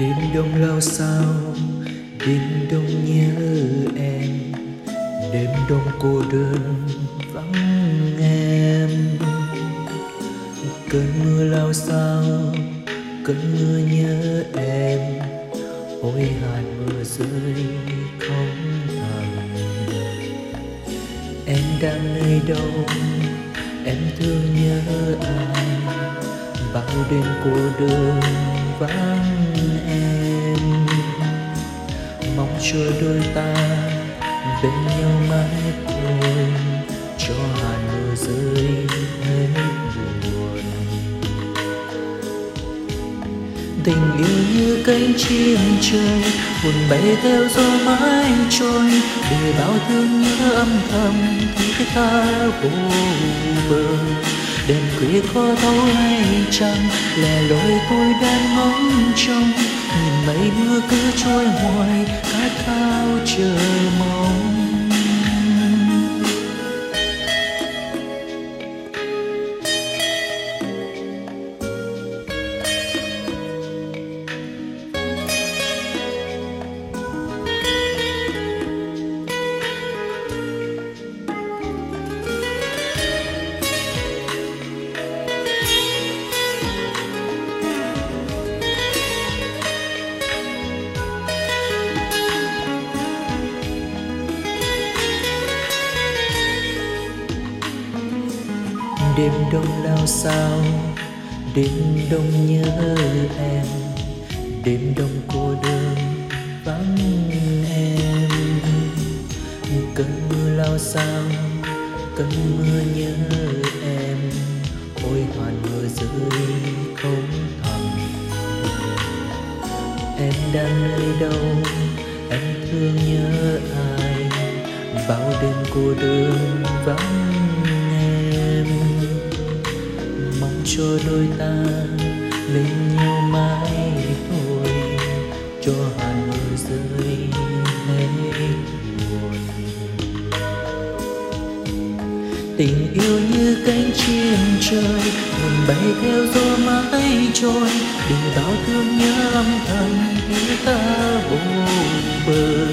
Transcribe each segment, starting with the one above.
đêm đông lao sao đêm đông nhớ em. Đêm đông cô đơn vắng em. Cơn mưa lao sao cơn mưa nhớ em. Ôi, hạt mưa rơi không thầm em đang nơi đâu, em thương nhớ ai? Bao đêm cô đơn vắng cho đôi ta, bên nhau mãi thôi cho hạt mưa rơi hết buồn. Tình yêu như cánh chim trời, buồn bay theo gió mãi trôi, để bao thương nhớ âm thầm thiết tha vô bờ. Đêm khuya khó thấu hay chăng lẻ loi tôi đang ngóng trông mây mưa cứ trôi hoài khát khao chờ mong. Đêm đông lao sao đêm đông nhớ em. Đêm đông cô đơn vắng em. Cơn mưa lao sao cơn mưa nhớ em. Ôi, hoàn mưa rơi không thầm. Em đang nơi đâu, em thương nhớ ai? Bao đêm cô đơn vắng cho đôi ta lên nhau mãi thôi, cho hạt mưa rơi hết buồn tình yêu như cánh chim trời, buồn bay theo gió mãi trôi, đừng bao thương nhớ âm thầm khi ta vô bờ.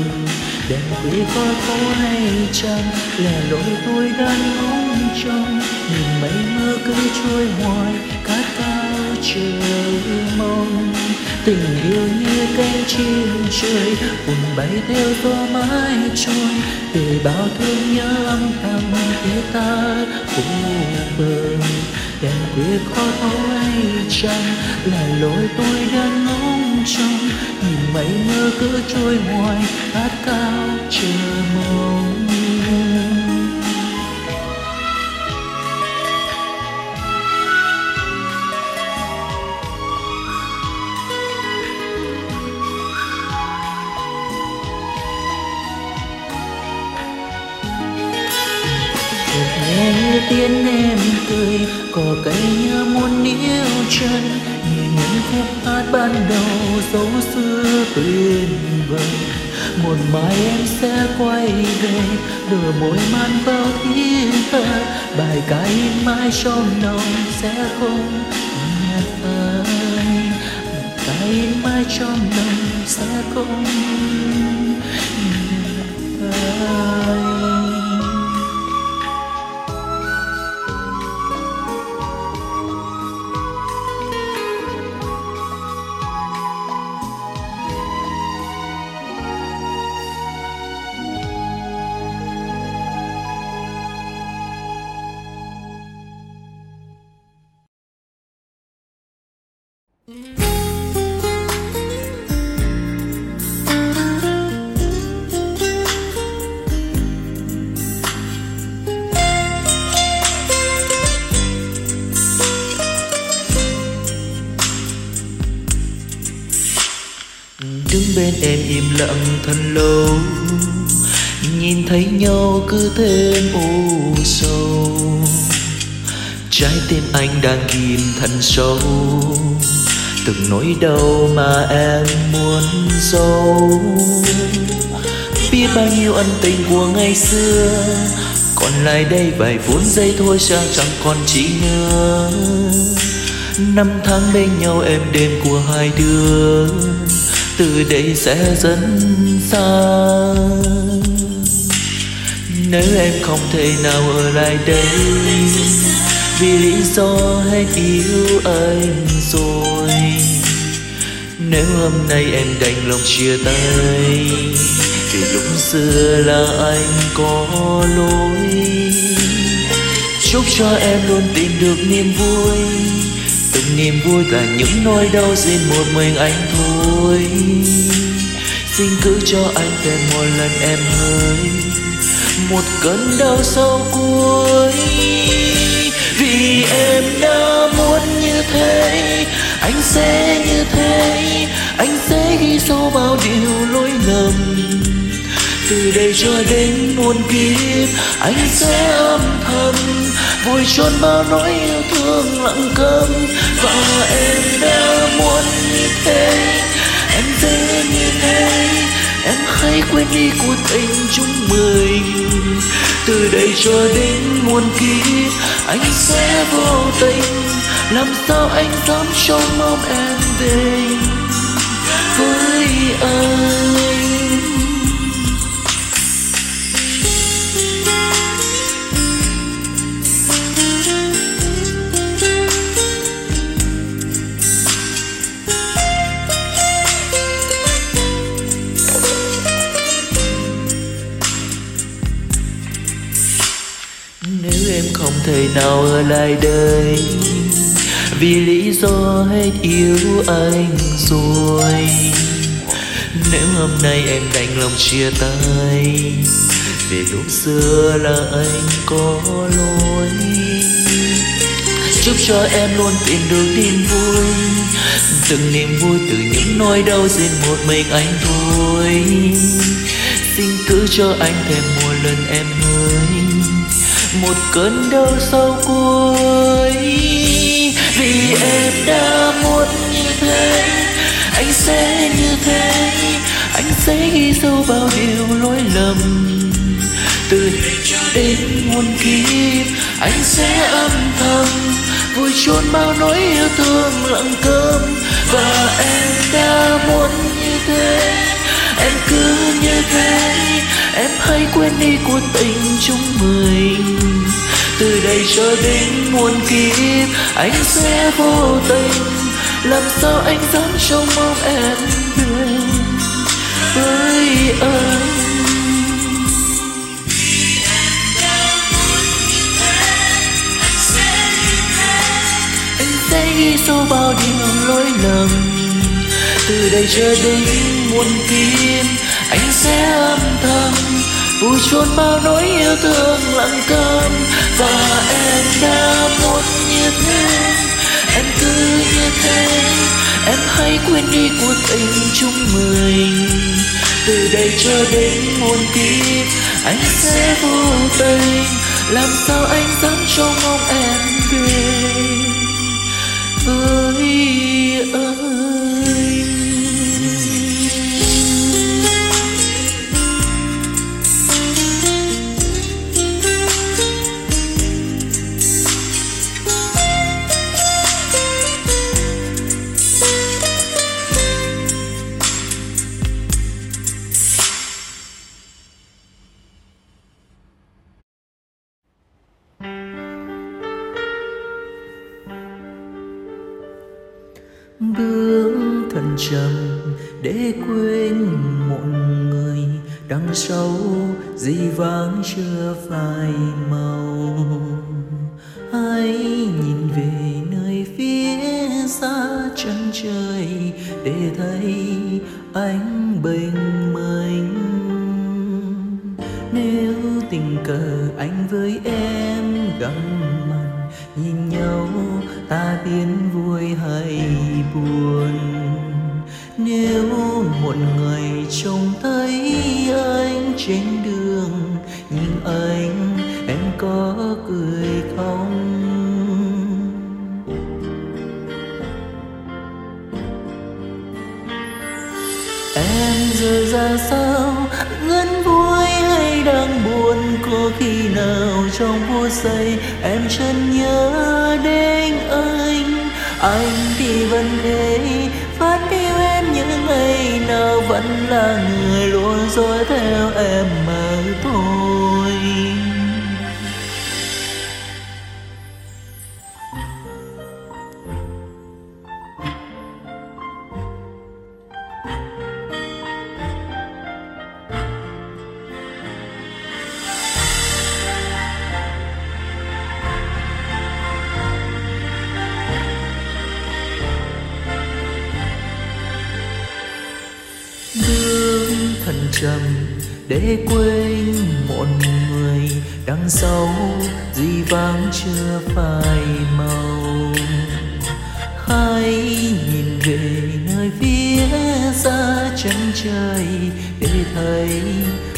Đèn khuya có phố hay chăng là lỗi tôi đang ngóng trong, nhìn mây mưa cứ trôi hoài khát khao chờ mong. Tình yêu như cánh chim trời, buồn bay theo gió mãi trôi. Để bao thương nhớ âm thầm phía ta vô bờ đèn khuya khó thấu chăng là lối tôi đang ngóng trông. Nhìn mây mưa cứ trôi hoài khát khao chờ mong. Chân, nhìn những khúc hát ban đầu dấu xưa tuyệt vời. Một mai em sẽ quay về, đưa môi man vào thiên thơ bài ca in mãi trong lòng sẽ không nhạt phai. Ca in mãi trong lòng sẽ không nhạt phai. Bên em im lặng thật lâu. Nhìn thấy nhau cứ thêm u sầu. Trái tim anh đang ghim thật sâu. Từng nỗi đau mà em muốn giấu. Biết bao nhiêu ân tình của ngày xưa. Còn lại đây vài phút giây thôi sao chẳng còn chi nữa. Năm tháng bên nhau em đêm của hai đứa từ đây sẽ dần xa. Nếu em không thể nào ở lại đây, vì lý do hết yêu anh rồi. Nếu hôm nay em đành lòng chia tay vì lúc xưa là anh có lỗi. Chúc cho em luôn tìm được niềm vui. Từng niềm vui là những nỗi đau riêng một mình anh thôi xin cứ cho anh thêm một lần em hơi một cơn đau sâu cuối. Vì em đã muốn như thế, anh sẽ như thế, anh sẽ ghi sâu bao điều lỗi lầm. Từ đây cho đến muôn kiếp, anh sẽ âm thầm vùi chôn bao nỗi yêu thương lặng câm. Và em đã muốn như thế em như thế. Em hãy quên đi cuộc tình chúng mình từ đây cho đến muôn kiếp anh sẽ vô tình. Làm sao anh dám trông mong em về với anh lại đây. Vì lý do hết yêu anh rồi. Nếu hôm nay em đành lòng chia tay, vì lúc xưa là anh có lỗi. Chúc cho em luôn tìm được niềm vui, từng niềm vui từ những nỗi đau riêng một mình anh thôi. Xin cứ cho anh thêm một lần em ơi một cơn đau sâu cuối. Vì em đã muốn như thế, anh sẽ như thế. Anh sẽ ghi sâu bao điều lỗi lầm. Từ đến muôn kiếp, anh sẽ âm thầm vùi chôn bao nỗi yêu thương lặng cơm và em đã muốn như thế, em cứ như thế. em hãy quên đi cuộc tình chúng mình. Từ đây cho đến muôn kiếp, anh sẽ vô tình. Làm sao anh dám trông mong em về với anh? Anh sẽ ghi sâu bao điều lỗi lầm. Từ đây cho đến muôn kiếp, anh sẽ âm thầm vùi chôn bao nỗi yêu thương lặng câm và em đã muốn như thế. Em cứ như thế. Em hãy quên đi cuộc tình chúng mình. Từ đây cho đến muôn kiếp, anh sẽ vô tình làm sao anh dám trông mong em về với anh bước thần chậm để quên một người. Đằng sau dĩ vãng chưa phai màu. Hãy nhìn về nơi phía xa chân trời để thấy ánh bình minh. Nếu tình cờ anh với em gặp ngày trông thấy anh trên đường, nhìn anh, em có cười không? Em giờ ra sao? Ngân vui hay đang buồn? Có khi nào trong phút giây em chân nhớ đến anh? Anh thì vẫn thế vẫn là người luôn dõi theo em mà thôi. Trầm để quên một người đằng sau, gì vắng chưa phai màu. Hãy nhìn về nơi phía xa chân trời để thấy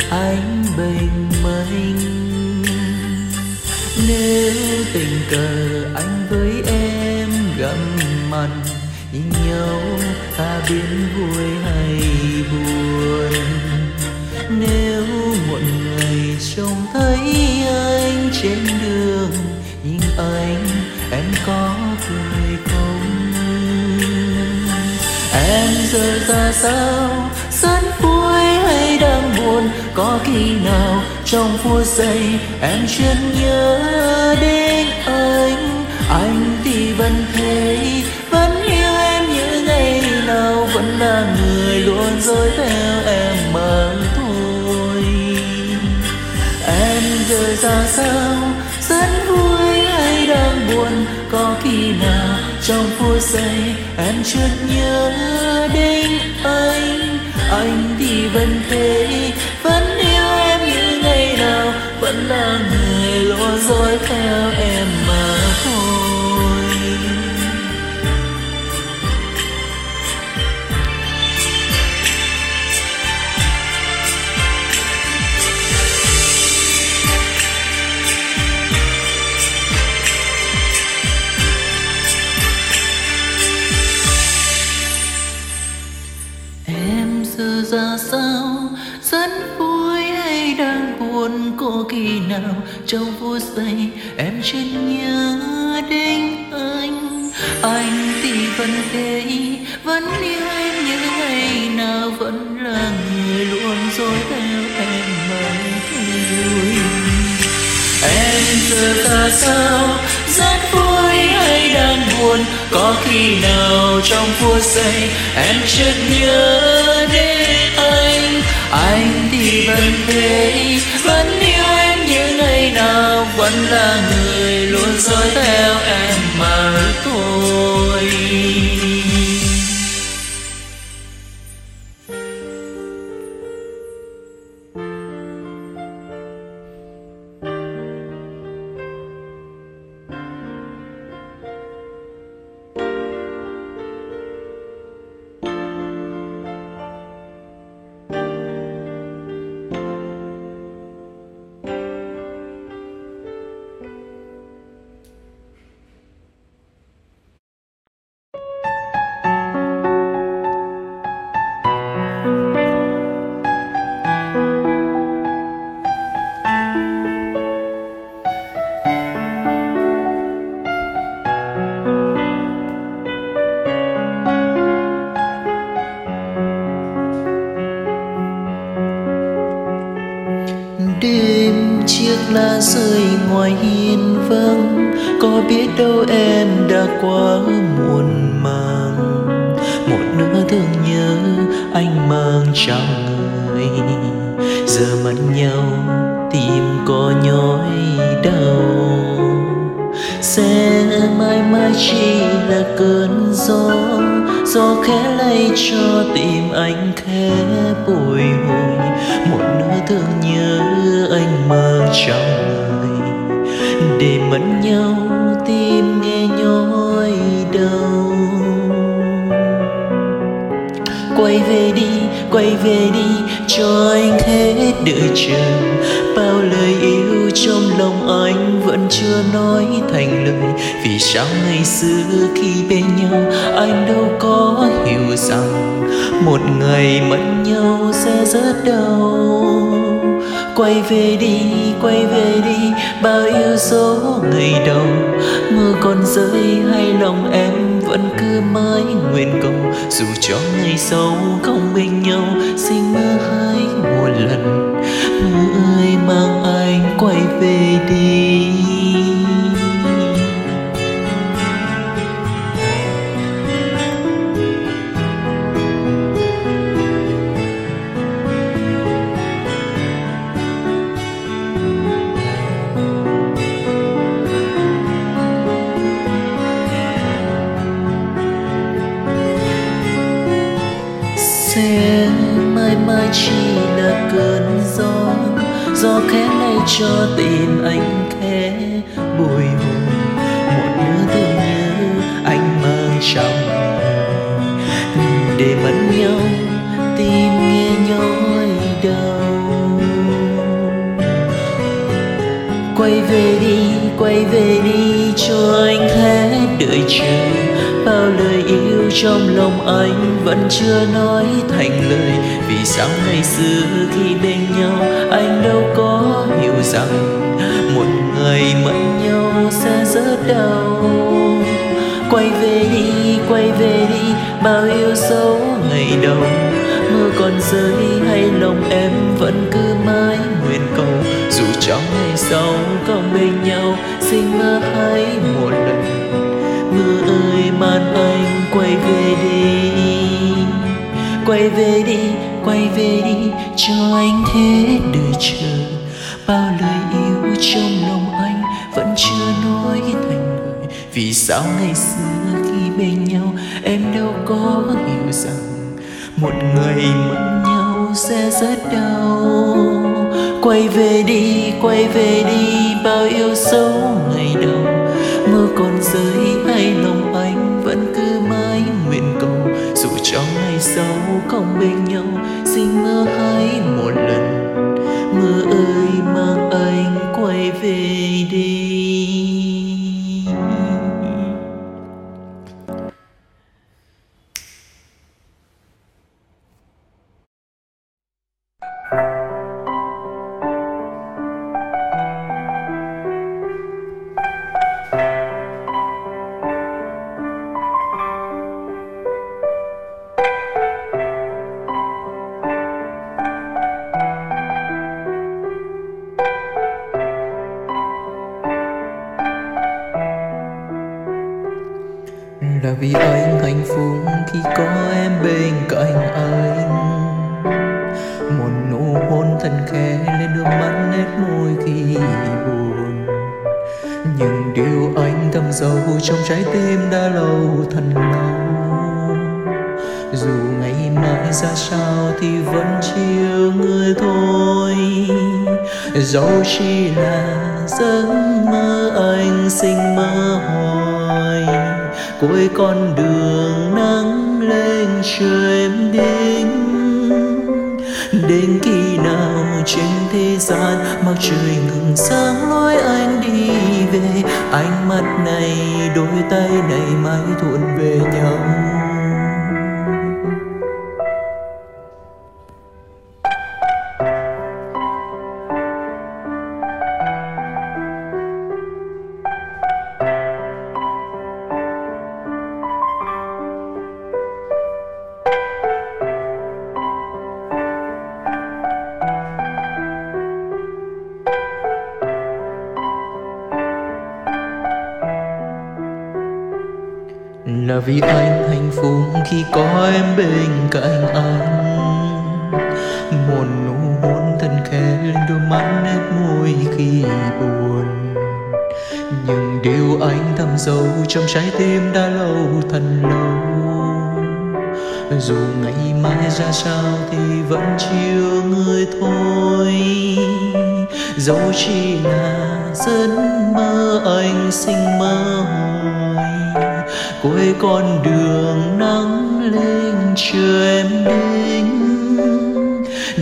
ánh bình minh. Nếu tình cờ anh với em gặp mặt nhìn nhau ta biến vui hay buồn. Thấy anh trên đường, nhìn anh, em có cười không? Em giờ ra sao? Rất vui hay đang buồn? Có khi nào trong phút giây em chợt nhớ đến? Giây em chợt nhớ đến anh. Anh thì vẫn thế, vẫn yêu em như ngày nào, vẫn là người luôn dõi theo trong phút giây em chợt nhớ đến anh. Anh thì vẫn thế, vẫn yêu em như ngày nào, vẫn là người luôn dõi theo em mà thôi. Quá muộn màng. Một nửa thương nhớ anh mang trong người. Giờ mất nhau tim có nhói đau. Sẽ mãi mãi chỉ là cơn gió gió khẽ lay cho tim anh khẽ bồi hồi. Một nửa thương nhớ anh mang trong người. Để mất nhau quay về đi, cho anh hết đợi chờ. Bao lời yêu trong lòng anh vẫn chưa nói thành lời. Vì sao ngày xưa khi bên nhau, anh đâu có hiểu rằng một ngày mất nhau sẽ rất đau. Quay về đi, quay về đi, bao yêu dấu ngày đầu. Mưa còn rơi hay lòng em mãi nguyện cầu. Dù cho ngày sau không bên nhau, xin mơ hai một lần. Mưa ơi mang cho tim anh khẽ bồi hồi. Một nhớ thương nhớ anh mang trong để mất nhau tim nghe nhói đau quay về đi, quay về đi, cho anh hết đợi chờ yêu trong lòng anh vẫn chưa nói thành lời. Vì sao ngày xưa khi bên nhau, anh đâu có hiểu rằng một ngày mất nhau sẽ rất đau. Quay về đi, quay về đi, bao yêu dấu ngày đầu. Mưa còn rơi hay lòng em vẫn cứ mãi nguyện cầu. Dù trong ngày sau còn bên nhau, xin mơ hãy một lần. Mưa ơi màn anh về đi. Quay về đi, quay về đi cho anh thế đời chờ. Bao lời yêu trong lòng anh vẫn chưa nói thành lời. Vì sao ngày xưa khi bên nhau, em đâu có hiểu rằng một người mất nhau sẽ rất đau. Quay về đi, quay về đi, bao yêu dấu ngày đầu. Mưa còn rơi hay lòng anh. Dấu không bên nhau xin mơ hãy một lần Yêu anh thầm sâu trong trái tim đã lâu thật lâu dù ngày mai ra sao thì vẫn chia người thôi. Dẫu chỉ là giấc mơ anh sinh mơ hoài cuối con đường nắng lên trời em đến đến khi nào trên thế gian mặt trời ngừng sáng ánh mắt này đôi tay này mãi thuận về nhau. Vì anh hạnh phúc khi có em bên cạnh anh. Một nụ hôn thân khẽ lên đôi mắt nét môi khi buồn. Nhưng điều anh thầm sâu trong trái tim đã lâu thật lâu. Dù ngày mai ra sao thì vẫn chiều người thôi. Dẫu chỉ là giấc mơ anh sinh mơ hồ cuối con đường nắng lên chờ em đến.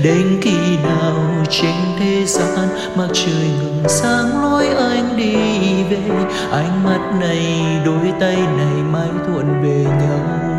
Đến khi nào trên thế gian mặt trời ngừng sáng, lối anh đi về. Ánh mắt này đôi tay này mãi thuận về nhau.